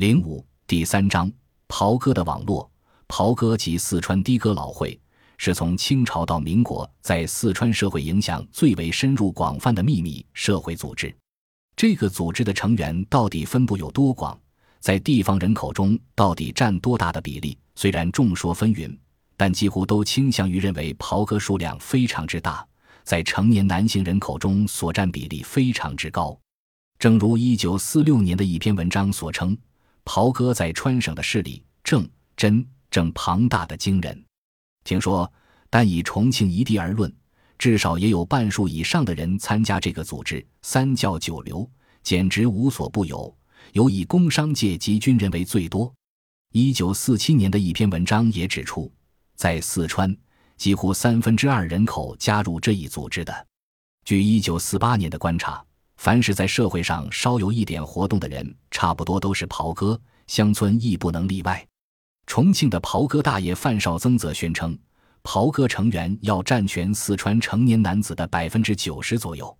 零五第三章袍哥的网络。袍哥及四川的哥老会是从清朝到民国在四川社会影响最为深入广泛的秘密社会组织。这个组织的成员到底分布有多广，在地方人口中到底占多大的比例？虽然众说纷纭，但几乎都倾向于认为袍哥数量非常之大，在成年男性人口中所占比例非常之高。正如一九四六年的一篇文章所称，袍哥在川省的势力正真。正庞大的惊人，听说，单以重庆一地而论，至少也有半数以上的人参加这个组织。三教九流，简直无所不有，尤以工商界及军人为最多。一九四七年的一篇文章也指出，在四川，几乎三分之二人口加入这一组织的。据一九四八年的观察，凡是在社会上稍有一点活动的人，差不多都是袍哥，乡村亦不能例外。重庆的袍哥大爷范绍曾则宣称，袍哥成员要占全四川成年男子的百分之九十左右。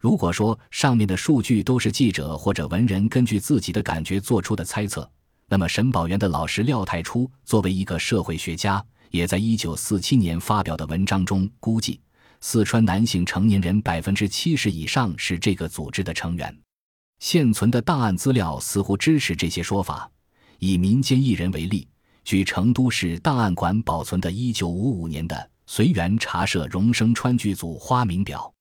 如果说上面的数据都是记者或者文人根据自己的感觉做出的猜测，那么沈宝元的老师廖太初作为一个社会学家，也在一九四七年发表的文章中估计，四川男性成年人百分之七十以上是这个组织的成员。现存的档案资料似乎支持这些说法。以民间艺人为例。据成都市档案馆保存的1955年的随园茶社荣生川剧组花名表，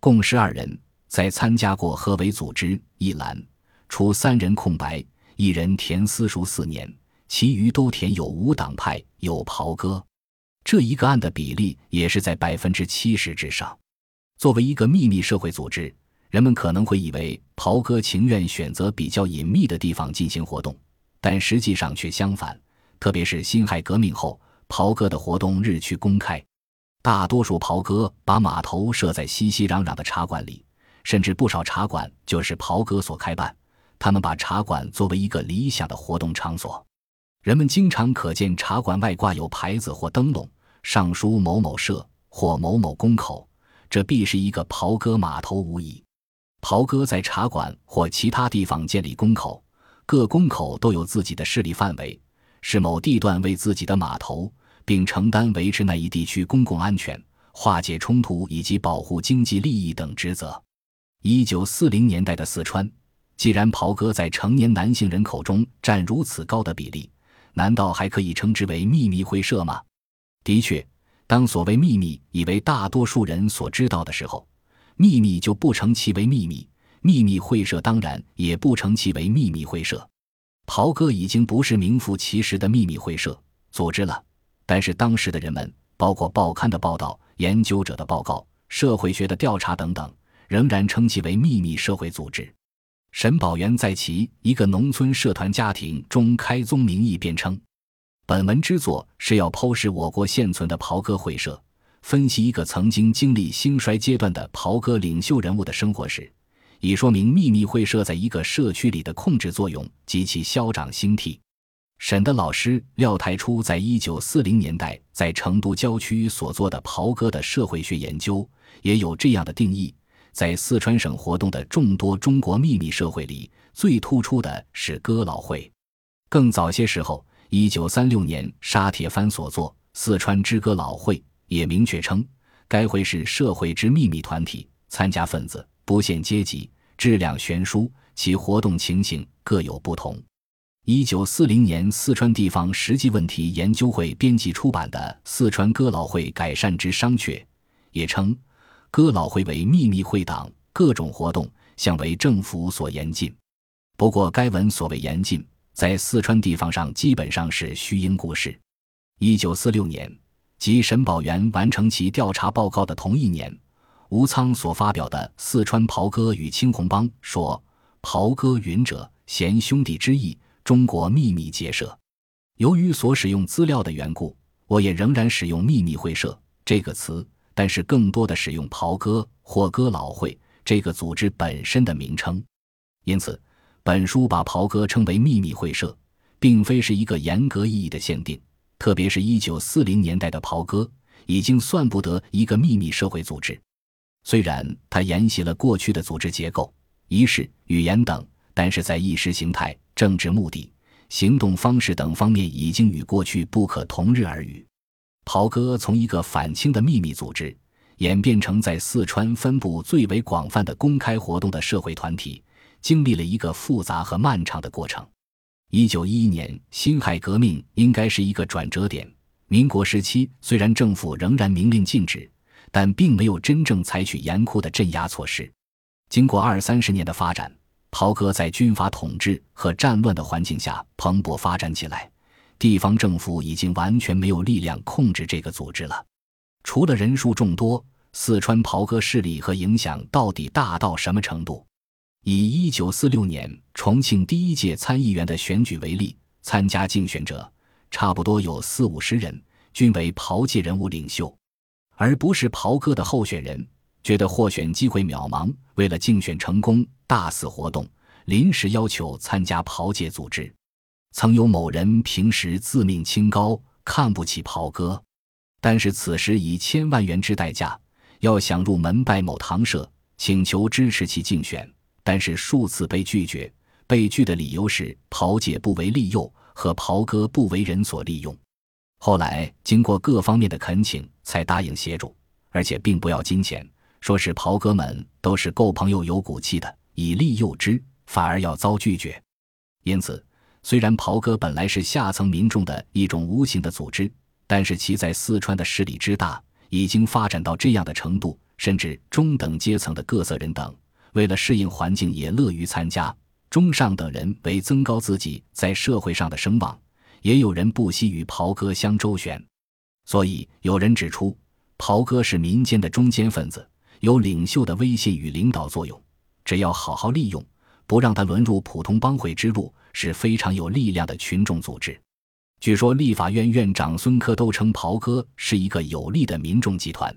共十二人在参加过何为组织一栏，除三人空白，一人填私塾四年，其余都填有无党派有袍哥。这一个案的比例也是在百分之七十之上。作为一个秘密社会组织，人们可能会以为袍哥情愿选择比较隐秘的地方进行活动，但实际上却相反。特别是辛亥革命后，袍哥的活动日趋公开，大多数袍哥把码头设在熙熙攘攘的茶馆里，甚至不少茶馆就是袍哥所开办。他们把茶馆作为一个理想的活动场所，人们经常可见茶馆外挂有牌子或灯笼，上书某某社或某某公口，这必是一个袍哥码头无疑。袍哥在茶馆或其他地方建立公口，各公口都有自己的势力范围。是某地段为自己的码头，并承担维持那一地区公共安全、化解冲突以及保护经济利益等职责。一九四零年代的四川，既然袍哥在成年男性人口中占如此高的比例，难道还可以称之为秘密会社吗？的确，当所谓秘密已为大多数人所知道的时候，秘密就不成其为秘密，秘密会社当然也不成其为秘密会社。袍哥已经不是名副其实的秘密会社组织了，但是当时的人们，包括报刊的报道、研究者的报告、社会学的调查等等，仍然称其为秘密社会组织。沈宝元在其《一个农村社团家庭》中开宗明义辩称，本文之作是要剖析我国现存的袍哥会社，分析一个曾经经历兴衰阶段的袍哥领袖人物的生活史。以说明秘密会社在一个社区里的控制作用及其消长兴替。沈的老师廖太初在一九四零年代在成都郊区所做的袍哥的社会学研究，也有这样的定义：在四川省活动的众多中国秘密社会里，最突出的是哥老会。更早些时候，一九三六年沙铁藩所作《四川之歌老会》也明确称，该会是社会之秘密团体，参加分子。不限阶级，质量悬殊，其活动情形各有不同。一九四零年，四川地方实际问题研究会编辑出版的《四川哥老会改善之商榷》，也称哥老会为秘密会党，各种活动向为政府所严禁。不过，该文所谓严禁，在四川地方上基本上是虚应故事。一九四六年，即沈宝元完成其调查报告的同一年。吴仓所发表的《四川袍哥与青红帮》说：“袍哥云者，贤兄弟之意，中国秘密结社。”由于所使用资料的缘故，我也仍然使用“秘密会社”这个词，但是更多的使用“袍哥”或“哥老会”这个组织本身的名称。因此，本书把袍哥称为秘密会社，并非是一个严格意义的限定。特别是一九四零年代的袍哥，已经算不得一个秘密社会组织。虽然它沿袭了过去的组织结构、仪式、语言等，但是在意识形态、政治目的、行动方式等方面已经与过去不可同日而语。袍哥从一个反清的秘密组织，演变成在四川分布最为广泛的公开活动的社会团体，经历了一个复杂和漫长的过程。一九一一年辛亥革命应该是一个转折点。民国时期虽然政府仍然明令禁止，但并没有真正采取严酷的镇压措施。经过二三十年的发展，袍哥在军阀统治和战乱的环境下蓬勃发展起来。地方政府已经完全没有力量控制这个组织了。除了人数众多，四川袍哥势力和影响到底大到什么程度？以1946年重庆第一届参议员的选举为例，参加竞选者差不多有四五十人，均为袍界人物领袖，而不是袍哥的候选人。觉得获选机会渺茫，为了竞选成功，大肆活动，临时要求参加袍界组织。曾有某人平时自命清高，看不起袍哥，但是此时以千万元之代价，要想入门拜某堂社，请求支持其竞选，但是数次被拒绝。被拒的理由是袍姐不为利诱，和袍哥不为人所利用。后来经过各方面的恳请，才答应协助，而且并不要金钱，说是袍哥们都是够朋友、有骨气的，以利诱之，反而要遭拒绝。因此。虽然袍哥本来是下层民众的一种无形的组织，但是其在四川的势力之大，已经发展到这样的程度，甚至中等阶层的各色人等，为了适应环境，也乐于参加。中上等人为增高自己在社会上的声望，也有人不惜与袍哥相周旋。所以有人指出，袍哥是民间的中坚分子，有领袖的威信与领导作用，只要好好利用。不让他沦入普通帮会之路是非常有力量的群众组织。据说立法院院长孙科都称袍哥是一个有力的民众集团。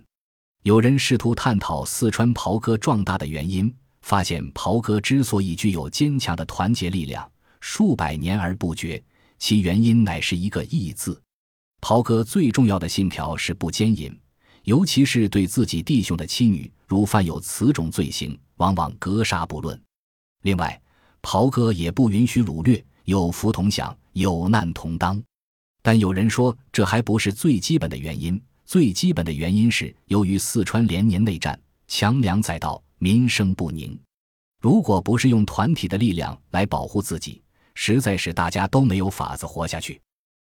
有人试图探讨四川袍哥壮大的原因，发现袍哥之所以具有坚强的团结力量，数百年而不绝，其原因乃是一个“义”字。袍哥最重要的信条是不奸淫，尤其是对自己弟兄的妻女，如犯有此种罪行，往往格杀不论。另外，袍哥也不允许掳掠，有福同享，有难同当。但有人说，这还不是最基本的原因。最基本的原因是，由于四川连年内战，强梁载道，民生不宁。如果不是用团体的力量来保护自己，实在是大家都没有法子活下去。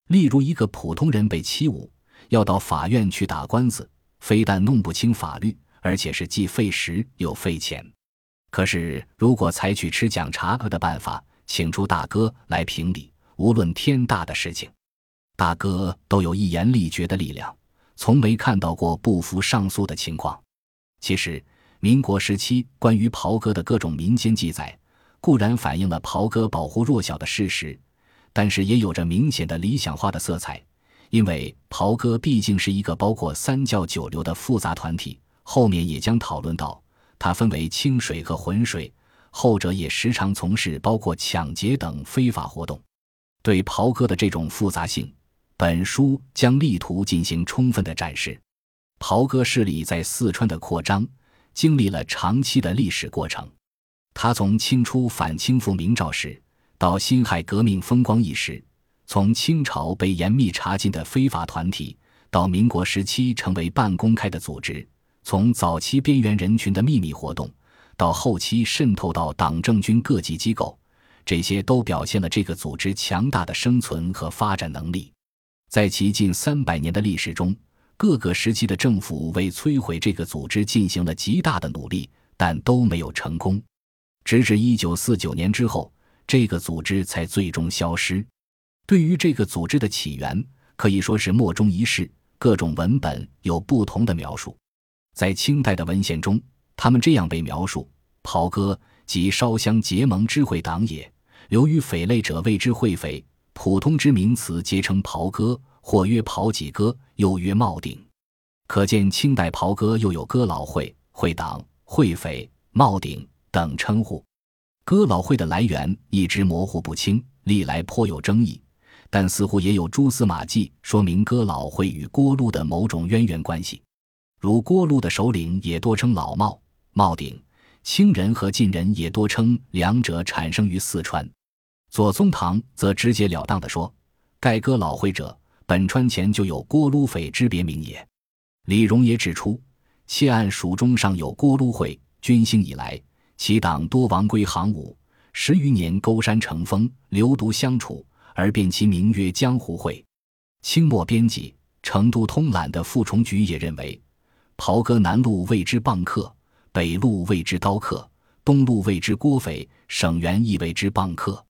例如，一个普通人被欺侮，要到法院去打官司，非但弄不清法律，而且是既费时又费钱。可是，如果采取吃讲茶的办法，请出大哥来评理，无论天大的事情，大哥都有一言立决的力量，从没看到过不服上诉的情况。其实，民国时期关于袍哥的各种民间记载，固然反映了袍哥保护弱小的事实，但是也有着明显的理想化的色彩，因为袍哥毕竟是一个包括三教九流的复杂团体。后面也将讨论到。它分为清水和浑水，后者也时常从事包括抢劫等非法活动。对袍哥的这种复杂性，本书将力图进行充分的展示。袍哥势力在四川的扩张，经历了长期的历史过程。他从清初反清复明肇时，到辛亥革命风光一时，从清朝被严密查禁的非法团体，到民国时期成为半公开的组织。从早期边缘人群的秘密活动，到后期渗透到党政军各级机构，这些都表现了这个组织强大的生存和发展能力。在其近三百年的历史中，各个时期的政府为摧毁这个组织进行了极大的努力，但都没有成功。直至一九四九年之后，这个组织才最终消失。对于这个组织的起源，可以说是莫衷一是，各种文本有不同的描述。在清代的文献中，他们这样被描述：“袍哥即烧香结盟之会党也，流于匪类者谓之会匪。普通之名词皆称袍哥，或曰袍己哥，又曰帽顶。可见清代袍哥又有哥老会、会党、会匪、帽顶等称呼。哥老会的来源一直模糊不清，历来颇有争议，但似乎也有蛛丝马迹说明哥老会与郭路的某种渊源关系。如郭路的首领也多称老帽、帽顶，清人和晋人也多称两者产生于四川。左宗棠则直截了当地说：“盖歌老会者，本川前就有锅炉匪之别名也。”李荣也指出，窃案蜀中尚有锅炉会，军兴以来，其党多王归行伍，十余年勾山成风，流毒相处，而变其名曰江湖会。清末编辑《成都通览》的傅崇举也认为，袍哥南路谓之蚌客，北路谓之刀客，东路谓之郭匪，省原亦谓之蚌客。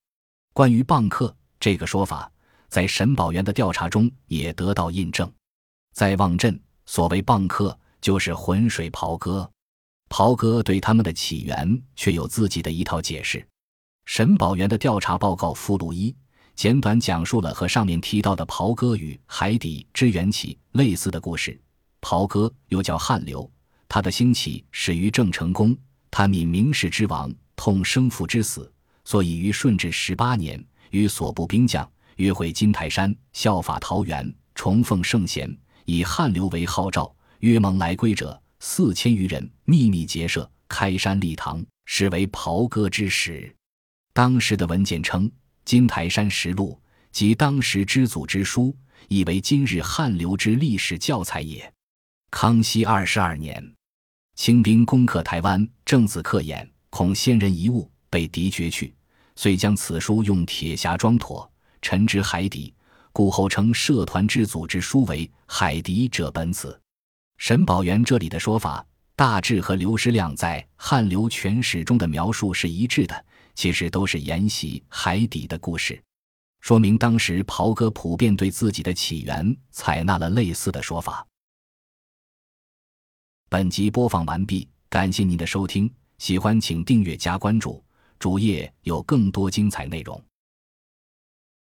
关于蚌客这个说法，在沈宝元的调查中也得到印证。在望镇，所谓蚌客就是浑水袍哥。袍哥对他们的起源却有自己的一套解释。沈宝元的调查报告附录一简短讲述了和上面提到的袍哥与海底之缘起类似的故事。袍哥又叫汉流，他的兴起始于郑成功，他悯明世之亡，痛生父之死。所以于顺治十八年，与所部兵将约会金台山，效法桃园，崇奉圣贤，以汉流为号召，约蒙来归者四千余人，秘密结社，开山立堂，实为袍哥之始。当时的文件称，《金台山实录》即当时之祖之书，以为今日汉流之历史教材也。康熙二十二年，清兵攻克台湾，郑子克眼，恐先人遗物。被敌绝去，遂将此书用铁匣装妥，沉之海底，故后称社团之组织书为《海底者本此》。沈宝元这里的说法，大致和刘师亮在《汉流全史》中的描述是一致的，其实都是沿袭海底的故事，说明当时袍哥普遍对自己的起源采纳了类似的说法。本集播放完毕，感谢您的收听，喜欢请订阅加关注。主页有更多精彩内容。